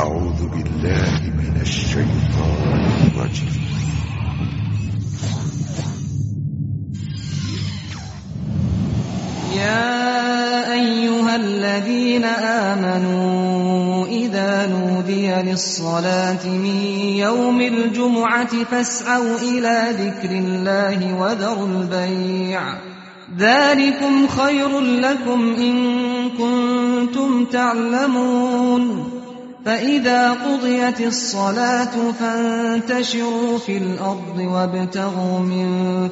أعوذ بالله من الشيطان الرجيم. يا أيها الذين آمنوا إذا نودي للصلاة من يوم الجمعة فاسعوا إلى ذكر الله وذروا البيع. ذلكم خير لكم إن كنتم تعلمون. فإذا قضيت الصلاة فانتشروا في الأرض وابتغوا من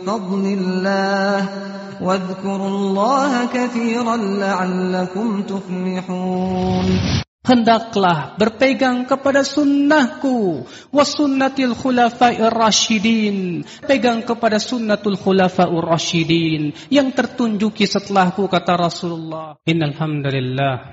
فضل الله واذكروا الله كثيرا لعلكم تفلحون Hendaklah berpegang kepada sunnahku Wasunnatil khulafa'ir rasyidin Pegang kepada sunnatul khulafa'ur rasyidin Yang tertunjuki setelahku kata Rasulullah Innalhamdulillah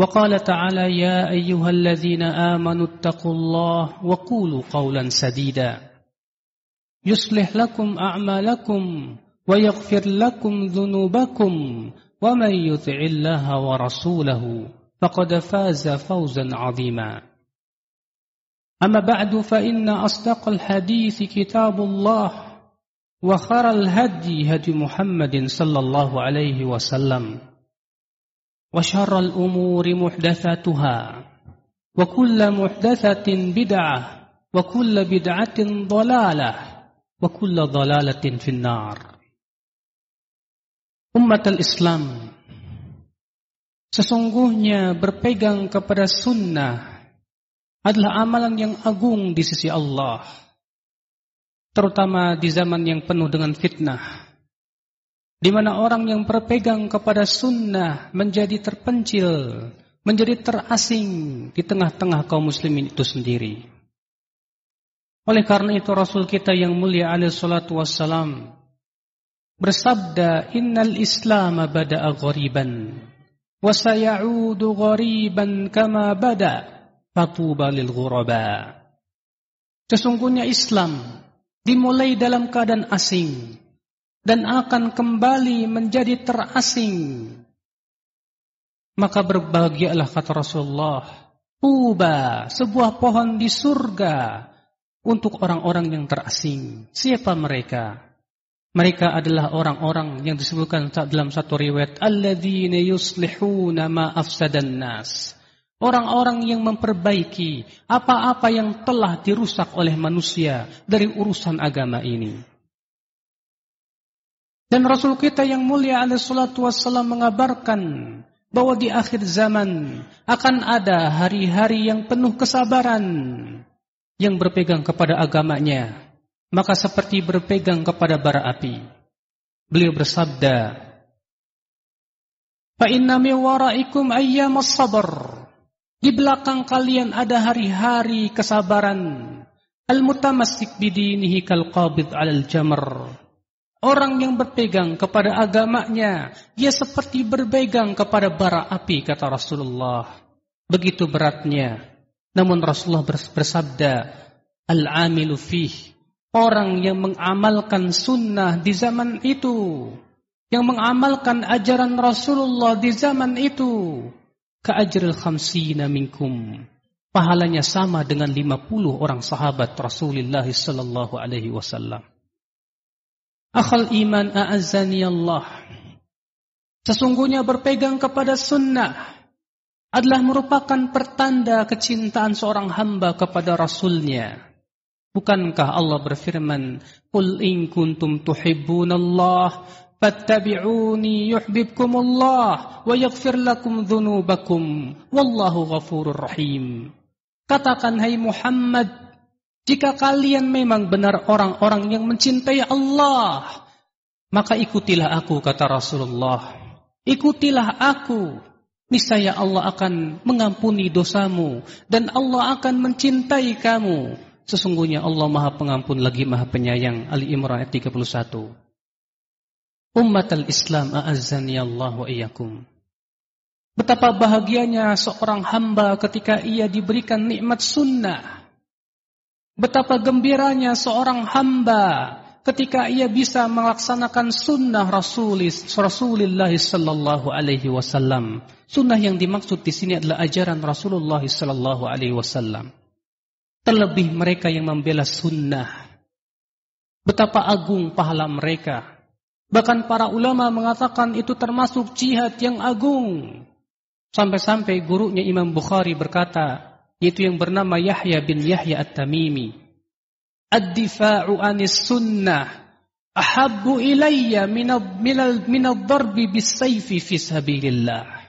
وقال تعالى يا أيها الذين آمنوا اتقوا الله وقولوا قولا سديدا. يصلح لكم أعمالكم ويغفر لكم ذنوبكم ومن يطع الله ورسوله فقد فاز فوزا عظيما. أما بعد فإن أصدق الحديث كتاب الله وخر الهدي هدي محمد صلى الله عليه وسلم. وشر الأمور محدثاتها وكل محدثة بدعة وكل بدعة ضلالة wa kulla dhalalatin finnar. Umat al-Islam Sesungguhnya berpegang kepada sunnah adalah amalan yang agung di sisi Allah. Terutama di zaman yang penuh dengan fitnah. Di mana orang yang berpegang kepada sunnah menjadi terpencil, menjadi terasing di tengah-tengah kaum muslimin itu sendiri. Oleh karena itu Rasul kita yang mulia alaihi salatu wassalam bersabda innal islam bada'a ghariban wa sayaudu ghariban kama bada fatuba lil ghuraba Sesungguhnya Islam dimulai dalam keadaan asing dan akan kembali menjadi terasing maka berbahagialah kata Rasulullah Tuba sebuah pohon di surga untuk orang-orang yang terasing. Siapa mereka? Mereka adalah orang-orang yang disebutkan dalam satu riwayat alladzina yuslihuna ma afsadan nas. Orang-orang yang memperbaiki apa-apa yang telah dirusak oleh manusia dari urusan agama ini. Dan Rasul kita yang mulia alaihi salatu wassalam mengabarkan bahwa di akhir zaman akan ada hari-hari yang penuh kesabaran yang berpegang kepada agamanya, maka seperti berpegang kepada bara api. Beliau bersabda, "Fa inna min waraikum ayyamas sabr." Di belakang kalian ada hari-hari kesabaran. Al-mutamassik bidinihi kal qabid 'alal jamr. Orang yang berpegang kepada agamanya, dia seperti berpegang kepada bara api kata Rasulullah. Begitu beratnya namun Rasulullah bersabda, Al-amilu fih. Orang yang mengamalkan sunnah di zaman itu. Yang mengamalkan ajaran Rasulullah di zaman itu. Ka'ajril khamsina minkum. Pahalanya sama dengan 50 orang sahabat Rasulullah sallallahu alaihi wasallam. Akhal iman a'azzani Allah. Sesungguhnya berpegang kepada sunnah adalah merupakan pertanda kecintaan seorang hamba kepada Rasulnya. Bukankah Allah berfirman, "Qul in kuntum tuhibbunallah fattabi'uni yuhibbukumullah wa yaghfir lakum dhunubakum wallahu ghafurur rahim." Katakan hai Muhammad, jika kalian memang benar orang-orang yang mencintai Allah, maka ikutilah aku kata Rasulullah. Ikutilah aku, niscaya Allah akan mengampuni dosamu dan Allah akan mencintai kamu. Sesungguhnya Allah Maha Pengampun lagi Maha Penyayang. Ali Imran ayat 31. Umat al-Islam a'azzani Allah wa iyyakum. Betapa bahagianya seorang hamba ketika ia diberikan nikmat sunnah. Betapa gembiranya seorang hamba ketika ia bisa melaksanakan sunnah Rasulis, Rasulullah sallallahu alaihi wasallam. Sunnah yang dimaksud di sini adalah ajaran Rasulullah sallallahu alaihi wasallam. Terlebih mereka yang membela sunnah. Betapa agung pahala mereka. Bahkan para ulama mengatakan itu termasuk jihad yang agung. Sampai-sampai gurunya Imam Bukhari berkata, yaitu yang bernama Yahya bin Yahya At-Tamimi. Ad-difa'u anis sunnah. Ahabbu ilayya min ad-darbi bis-sayfi fi sabilillah.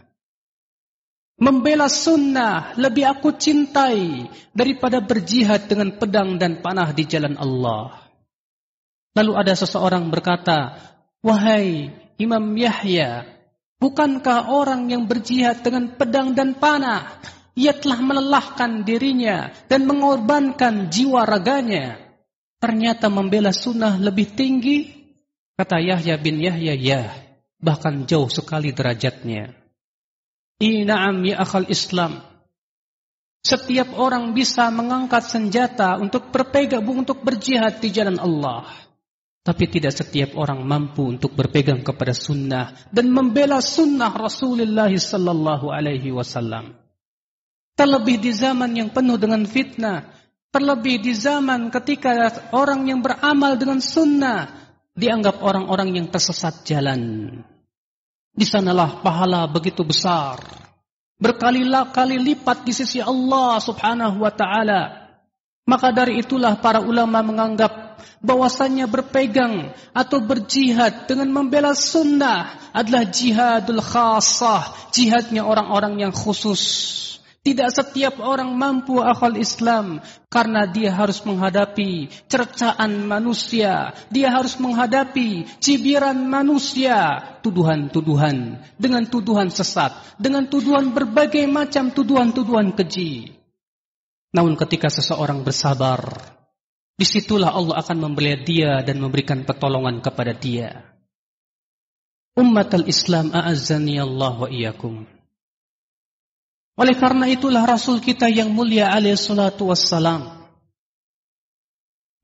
Membela sunnah lebih aku cintai daripada berjihad dengan pedang dan panah di jalan Allah. Lalu ada seseorang berkata, Wahai Imam Yahya, bukankah orang yang berjihad dengan pedang dan panah, ia telah melelahkan dirinya dan mengorbankan jiwa raganya ternyata membela sunnah lebih tinggi? Kata Yahya bin Yahya, ya, bahkan jauh sekali derajatnya. Ina'am ya akal Islam. Setiap orang bisa mengangkat senjata untuk berpegang, untuk berjihad di jalan Allah. Tapi tidak setiap orang mampu untuk berpegang kepada sunnah dan membela sunnah Rasulullah sallallahu alaihi wasallam. Terlebih di zaman yang penuh dengan fitnah, Terlebih di zaman ketika orang yang beramal dengan sunnah dianggap orang-orang yang tersesat jalan. Di sanalah pahala begitu besar. Berkali-kali lipat di sisi Allah subhanahu wa ta'ala. Maka dari itulah para ulama menganggap bahwasannya berpegang atau berjihad dengan membela sunnah adalah jihadul khasah, jihadnya orang-orang yang khusus. Tidak setiap orang mampu akal Islam karena dia harus menghadapi cercaan manusia, dia harus menghadapi cibiran manusia, tuduhan-tuduhan dengan tuduhan sesat, dengan tuduhan berbagai macam tuduhan-tuduhan keji. Namun ketika seseorang bersabar, di situlah Allah akan membeli dia dan memberikan pertolongan kepada dia. Umat al-Islam a'azzani Allah wa iyyakum. Oleh karena itulah Rasul kita yang mulia alaih salatu wassalam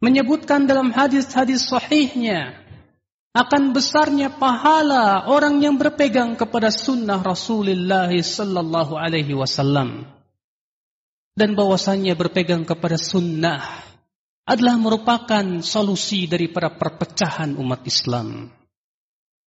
menyebutkan dalam hadis-hadis sahihnya akan besarnya pahala orang yang berpegang kepada sunnah Rasulullah sallallahu alaihi wasallam dan bahwasannya berpegang kepada sunnah adalah merupakan solusi daripada perpecahan umat Islam.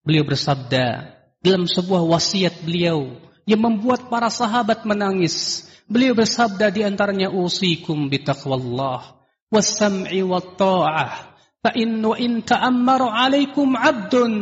Beliau bersabda dalam sebuah wasiat beliau yang membuat para sahabat menangis. Beliau bersabda di antaranya usikum bitaqwallah was-sam'i wat-tha'ah fa in ta'ammaru 'alaikum 'abdun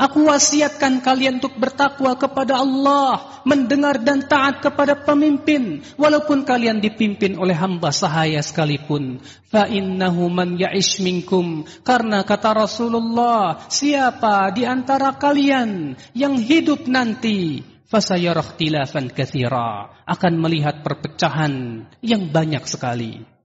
Aku wasiatkan kalian untuk bertakwa kepada Allah, mendengar dan taat kepada pemimpin, walaupun kalian dipimpin oleh hamba sahaya sekalipun. Fa innahu man ya'ish minkum, karena kata Rasulullah, siapa di antara kalian yang hidup nanti, fasayarah tilafan kathira, akan melihat perpecahan yang banyak sekali.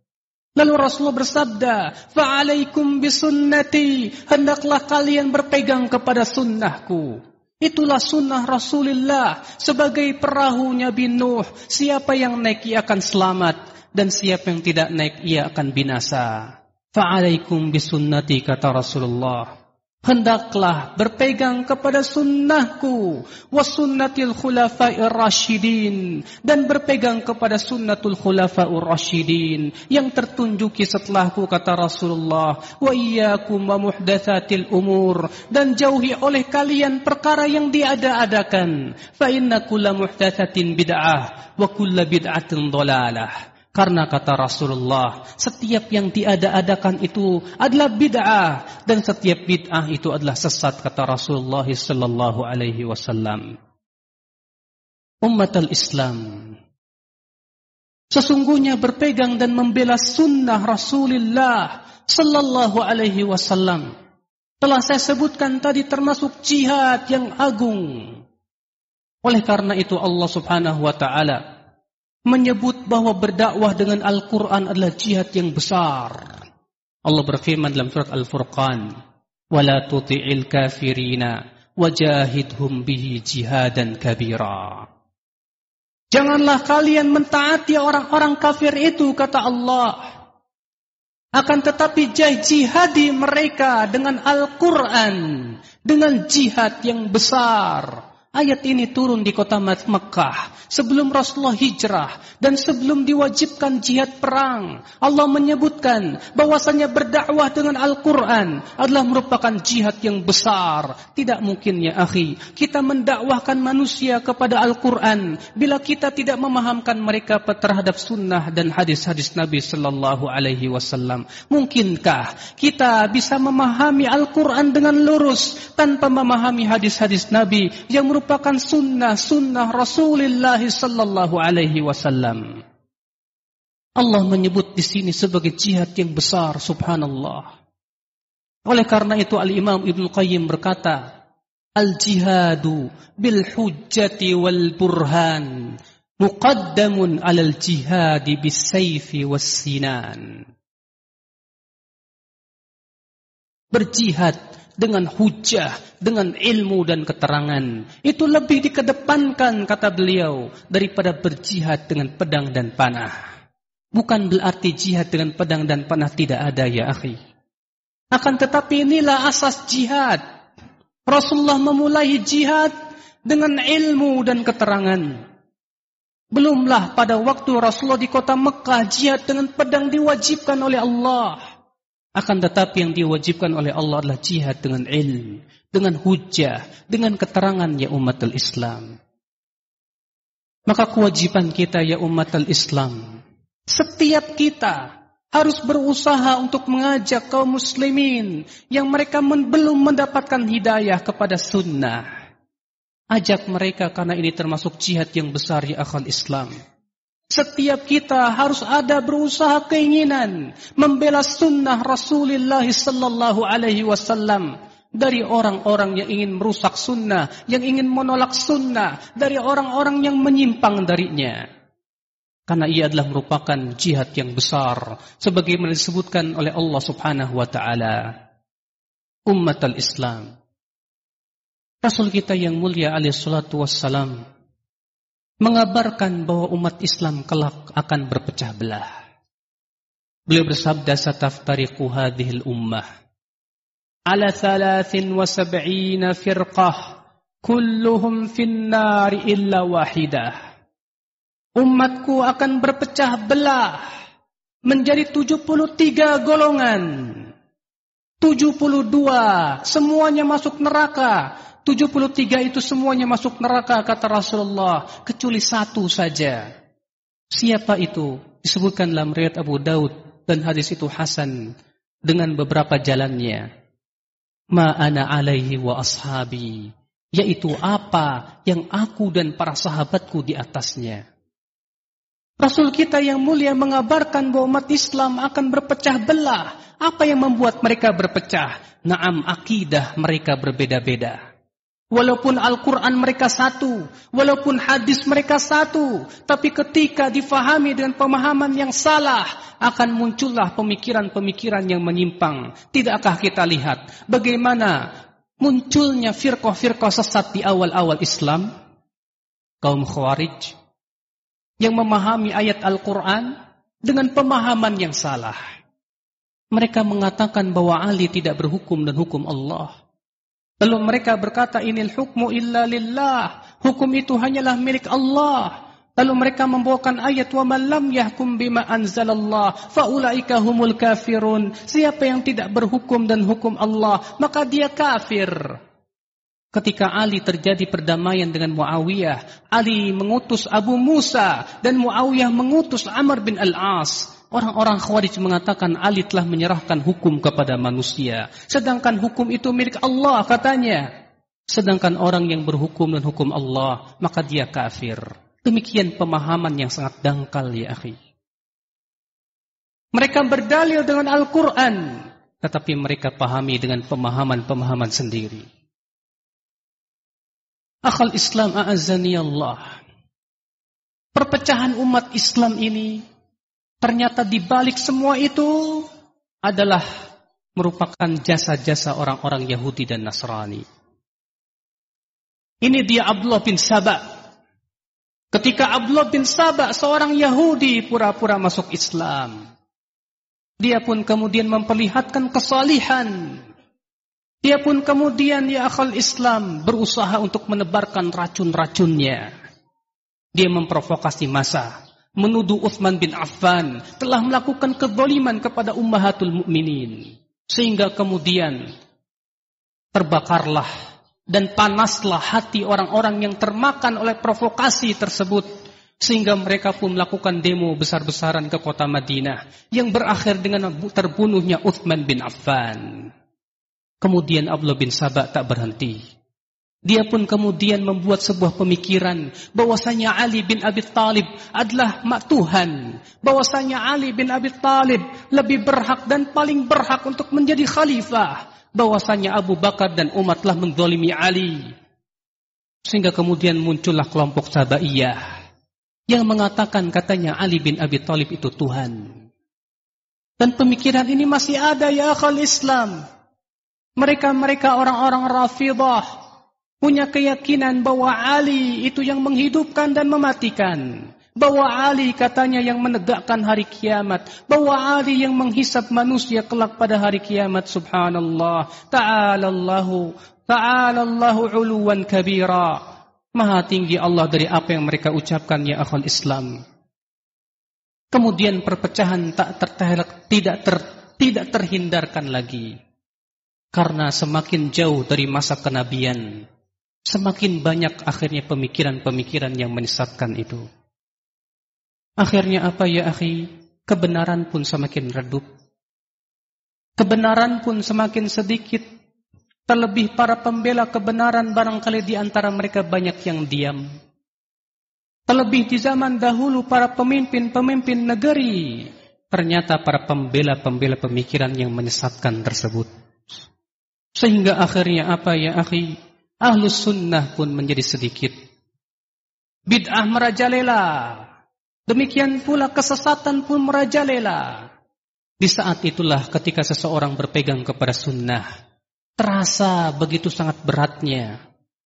Lalu Rasulullah bersabda, "Fa'alaikum bisunnati." Hendaklah kalian berpegang kepada sunnahku. Itulah sunnah Rasulullah sebagai perahunya bin Nuh. Siapa yang naik ia akan selamat dan siapa yang tidak naik ia akan binasa. Fa'alaikum bisunnati kata Rasulullah. Hendaklah berpegang kepada sunnahku wa sunnatil khulafa'ir rasyidin dan berpegang kepada sunnatul khulafa'ur rasyidin yang tertunjuki setelahku kata Rasulullah. Wa iyyakum wa muhdatsatil umur dan jauhi oleh kalian perkara yang diada-adakan. Fa inna kulla muhdatsatin bid'ah wa kulla bid'atin dhalalah karena kata Rasulullah, setiap yang diada-adakan itu adalah bid'ah dan setiap bid'ah itu adalah sesat kata Rasulullah sallallahu alaihi wasallam. Umat al-Islam sesungguhnya berpegang dan membela sunnah Rasulullah sallallahu alaihi wasallam. Telah saya sebutkan tadi termasuk jihad yang agung. Oleh karena itu Allah Subhanahu wa taala menyebut bahwa berdakwah dengan Al-Quran adalah jihad yang besar. Allah berfirman dalam surat Al-Furqan, وَلَا تُطِعِ الْكَافِرِينَ وَجَاهِدْهُمْ بِهِ جِهَادًا كَبِيرًا Janganlah kalian mentaati orang-orang kafir itu, kata Allah. Akan tetapi jihadi mereka dengan Al-Quran, dengan jihad yang besar. Ayat ini turun di kota Mekah sebelum Rasulullah hijrah dan sebelum diwajibkan jihad perang. Allah menyebutkan bahwasanya berdakwah dengan Al-Quran adalah merupakan jihad yang besar. Tidak mungkin ya akhi, kita mendakwahkan manusia kepada Al-Quran bila kita tidak memahamkan mereka terhadap sunnah dan hadis-hadis Nabi Sallallahu Alaihi Wasallam. Mungkinkah kita bisa memahami Al-Quran dengan lurus tanpa memahami hadis-hadis Nabi yang merupakan merupakan sunnah-sunnah Rasulullah sallallahu alaihi wasallam. Allah menyebut di sini sebagai jihad yang besar, subhanallah. Oleh karena itu Al-Imam Ibnu Qayyim berkata, Al-jihadu bil hujjati wal burhan muqaddamun alal jihadi bis sayfi was sinan. Berjihad dengan hujah, dengan ilmu dan keterangan. Itu lebih dikedepankan kata beliau daripada berjihad dengan pedang dan panah. Bukan berarti jihad dengan pedang dan panah tidak ada ya akhi. Akan tetapi inilah asas jihad. Rasulullah memulai jihad dengan ilmu dan keterangan. Belumlah pada waktu Rasulullah di kota Mekah jihad dengan pedang diwajibkan oleh Allah. Akan tetapi yang diwajibkan oleh Allah adalah jihad dengan ilmu, dengan hujah, dengan keterangan ya umat al-Islam. Maka kewajiban kita ya umat al-Islam, setiap kita harus berusaha untuk mengajak kaum muslimin yang mereka men belum mendapatkan hidayah kepada sunnah. Ajak mereka karena ini termasuk jihad yang besar ya akal Islam. Setiap kita harus ada berusaha keinginan membela sunnah Rasulullah sallallahu alaihi wasallam dari orang-orang yang ingin merusak sunnah, yang ingin menolak sunnah, dari orang-orang yang menyimpang darinya. Karena ia adalah merupakan jihad yang besar sebagaimana disebutkan oleh Allah Subhanahu wa taala. Umat al-Islam. Rasul kita yang mulia alaihi salatu wassalam mengabarkan bahwa umat Islam kelak akan berpecah belah. Beliau bersabda sataftariqu hadhil ummah ala thalathin wa sab'ina firqah kulluhum finnar illa wahidah. Umatku akan berpecah belah menjadi 73 golongan. 72 semuanya masuk neraka 73 itu semuanya masuk neraka kata Rasulullah kecuali satu saja. Siapa itu? Disebutkan dalam riwayat Abu Daud dan hadis itu hasan dengan beberapa jalannya. Ma ana alaihi wa ashabi, yaitu apa yang aku dan para sahabatku di atasnya. Rasul kita yang mulia mengabarkan bahwa umat Islam akan berpecah belah. Apa yang membuat mereka berpecah? Naam akidah mereka berbeda-beda. Walaupun Al-Quran mereka satu, walaupun hadis mereka satu, tapi ketika difahami dengan pemahaman yang salah, akan muncullah pemikiran-pemikiran yang menyimpang. Tidakkah kita lihat bagaimana munculnya firqah-firqah sesat di awal-awal Islam? Kaum Khawarij yang memahami ayat Al-Quran dengan pemahaman yang salah. Mereka mengatakan bahwa Ali tidak berhukum dan hukum Allah. Lalu mereka berkata, inil hukmu illa lillah. Hukum itu hanyalah milik Allah. Lalu mereka membawakan ayat wa man lam yahkum bima anzalallah faulaika humul kafirun. Siapa yang tidak berhukum dan hukum Allah, maka dia kafir. Ketika Ali terjadi perdamaian dengan Muawiyah, Ali mengutus Abu Musa dan Muawiyah mengutus Amr bin Al-As. Orang-orang Khawarij mengatakan Ali telah menyerahkan hukum kepada manusia. Sedangkan hukum itu milik Allah katanya. Sedangkan orang yang berhukum dan hukum Allah, maka dia kafir. Demikian pemahaman yang sangat dangkal ya akhi. Mereka berdalil dengan Al-Quran. Tetapi mereka pahami dengan pemahaman-pemahaman sendiri. Akhal Islam a'azani Allah. Perpecahan umat Islam ini Ternyata di balik semua itu adalah merupakan jasa-jasa orang-orang Yahudi dan Nasrani. Ini dia Abdullah bin Sabah. Ketika Abdullah bin Sabah seorang Yahudi pura-pura masuk Islam. Dia pun kemudian memperlihatkan kesalihan. Dia pun kemudian ya akal Islam berusaha untuk menebarkan racun-racunnya. Dia memprovokasi masa menuduh Uthman bin Affan telah melakukan kezaliman kepada ummahatul mukminin sehingga kemudian terbakarlah dan panaslah hati orang-orang yang termakan oleh provokasi tersebut sehingga mereka pun melakukan demo besar-besaran ke kota Madinah yang berakhir dengan terbunuhnya Uthman bin Affan. Kemudian Abdullah bin Sabah tak berhenti. Dia pun kemudian membuat sebuah pemikiran bahwasanya Ali bin Abi Talib adalah mak Tuhan. Bahwasanya Ali bin Abi Talib lebih berhak dan paling berhak untuk menjadi khalifah. Bahwasanya Abu Bakar dan Umar telah mendolimi Ali. Sehingga kemudian muncullah kelompok Sabaiyah. Yang mengatakan katanya Ali bin Abi Talib itu Tuhan. Dan pemikiran ini masih ada ya akhal Islam. Mereka-mereka orang-orang Rafidah punya keyakinan bahwa Ali itu yang menghidupkan dan mematikan. Bahwa Ali katanya yang menegakkan hari kiamat. Bahwa Ali yang menghisap manusia kelak pada hari kiamat. Subhanallah. Ta'alallahu. Ta'alallahu uluwan kabira. Maha tinggi Allah dari apa yang mereka ucapkan ya akhul Islam. Kemudian perpecahan tak tertelak, tidak ter, tidak terhindarkan lagi. Karena semakin jauh dari masa kenabian, Semakin banyak akhirnya pemikiran-pemikiran yang menyesatkan itu. Akhirnya apa ya akhi? Kebenaran pun semakin redup. Kebenaran pun semakin sedikit. Terlebih para pembela kebenaran barangkali di antara mereka banyak yang diam. Terlebih di zaman dahulu para pemimpin-pemimpin negeri. Ternyata para pembela-pembela pemikiran yang menyesatkan tersebut. Sehingga akhirnya apa ya akhi? Ahlus sunnah pun menjadi sedikit. Bid'ah merajalela. Demikian pula kesesatan pun merajalela. Di saat itulah ketika seseorang berpegang kepada sunnah. Terasa begitu sangat beratnya.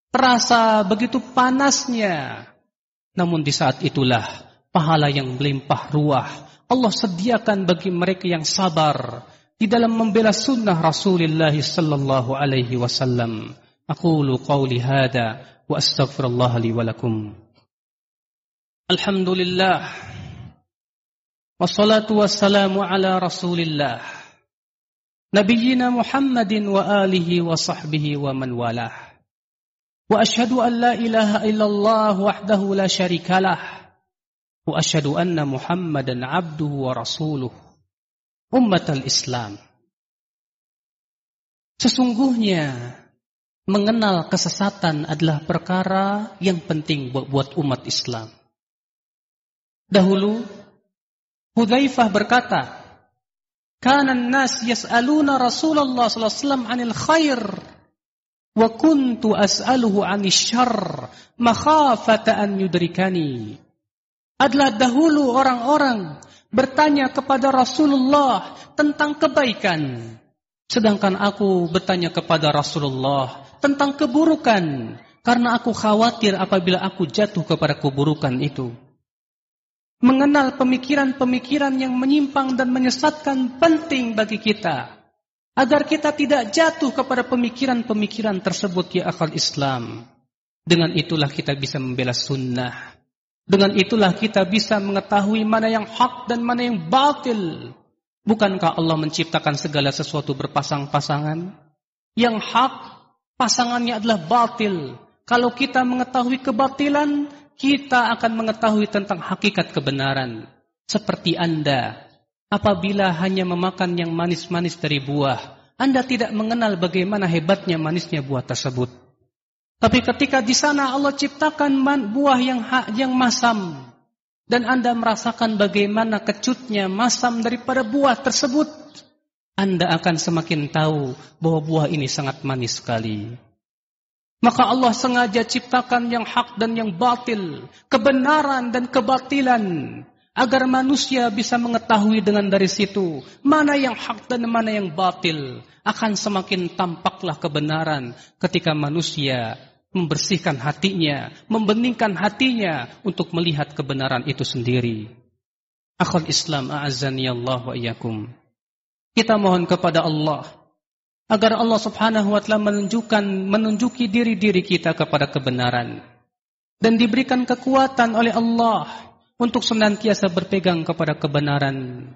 Terasa begitu panasnya. Namun di saat itulah pahala yang melimpah ruah. Allah sediakan bagi mereka yang sabar di dalam membela sunnah Rasulullah sallallahu alaihi wasallam. أقول قولي هذا وأستغفر الله لي ولكم. الحمد لله والصلاة والسلام على رسول الله نبينا محمد وآله وصحبه ومن والاه. وأشهد أن لا إله إلا الله وحده لا شريك له وأشهد أن محمدا عبده ورسوله أمة الإسلام. Sesungguhnya mengenal kesesatan adalah perkara yang penting buat, umat Islam. Dahulu Hudzaifah berkata, "Kana an-nas yas'aluna Rasulullah sallallahu alaihi wasallam 'anil khair wa kuntu as'aluhu 'anil syarr makhafata an yudrikani." Adalah dahulu orang-orang bertanya kepada Rasulullah tentang kebaikan. Sedangkan aku bertanya kepada Rasulullah tentang keburukan karena aku khawatir apabila aku jatuh kepada keburukan itu. Mengenal pemikiran-pemikiran yang menyimpang dan menyesatkan penting bagi kita Agar kita tidak jatuh kepada pemikiran-pemikiran tersebut ya akal Islam. Dengan itulah kita bisa membela sunnah. Dengan itulah kita bisa mengetahui mana yang hak dan mana yang batil. Bukankah Allah menciptakan segala sesuatu berpasang-pasangan? Yang hak, pasangannya adalah batil. Kalau kita mengetahui kebatilan, kita akan mengetahui tentang hakikat kebenaran. Seperti Anda, apabila hanya memakan yang manis-manis dari buah, Anda tidak mengenal bagaimana hebatnya manisnya buah tersebut. Tapi ketika di sana Allah ciptakan buah yang yang masam dan Anda merasakan bagaimana kecutnya masam daripada buah tersebut, Anda akan semakin tahu bahwa buah ini sangat manis sekali. Maka Allah sengaja ciptakan yang hak dan yang batil, kebenaran dan kebatilan, agar manusia bisa mengetahui dengan dari situ mana yang hak dan mana yang batil. Akan semakin tampaklah kebenaran ketika manusia membersihkan hatinya, membeningkan hatinya untuk melihat kebenaran itu sendiri. Akhul Islam a'azzani Allah wa iyyakum. Kita mohon kepada Allah agar Allah Subhanahu wa taala menunjukkan menunjuki diri-diri kita kepada kebenaran dan diberikan kekuatan oleh Allah untuk senantiasa berpegang kepada kebenaran.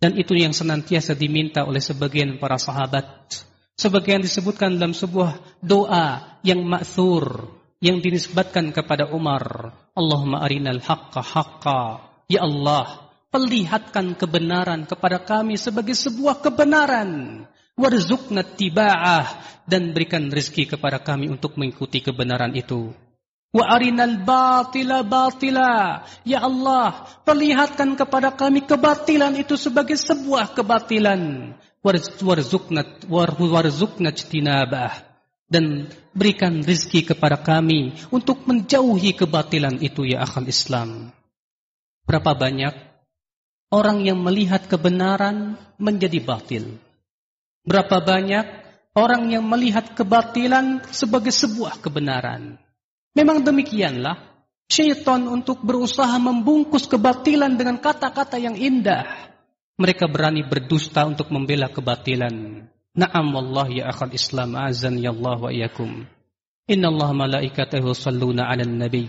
Dan itu yang senantiasa diminta oleh sebagian para sahabat Sebagian disebutkan dalam sebuah doa yang ma'thur yang dinisbatkan kepada Umar. Allahumma arinal haqqa haqqa. Ya Allah, perlihatkan kebenaran kepada kami sebagai sebuah kebenaran. Warzukna tiba'ah dan berikan rezeki kepada kami untuk mengikuti kebenaran itu. Wa arinal batila batila. Ya Allah, perlihatkan kepada kami kebatilan itu sebagai sebuah kebatilan warzukna warzukna jinabah dan berikan rizki kepada kami untuk menjauhi kebatilan itu ya akhal Islam. Berapa banyak orang yang melihat kebenaran menjadi batil? Berapa banyak orang yang melihat kebatilan sebagai sebuah kebenaran? Memang demikianlah syaitan untuk berusaha membungkus kebatilan dengan kata-kata yang indah mereka berani berdusta untuk membela kebatilan. Naam wallahi ya akhal Islam azan ya Allah wa iyakum. Inna Allah malaikatahu salluna ala nabi.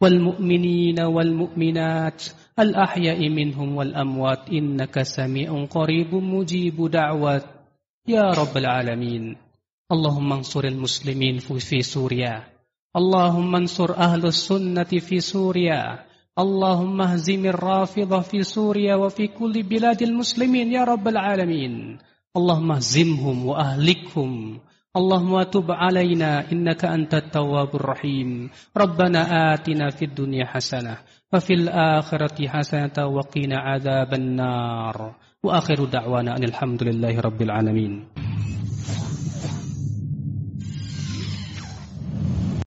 والمؤمنين والمؤمنات الأحياء منهم والأموات إنك سميع قريب مجيب دعوات. يا رب العالمين اللهم انصر المسلمين في سوريا. اللهم انصر أهل السنة في سوريا. اللهم اهزم الرافضة في سوريا وفي كل بلاد المسلمين يا رب العالمين. اللهم اهزمهم وأهلكهم. اللهم تب علينا إنك أنت التواب الرحيم. ربنا آتنا في الدنيا حسنة وفي الآخرة حسنة وقنا عذاب النار. وآخر دعوانا أن الحمد لله رب العالمين.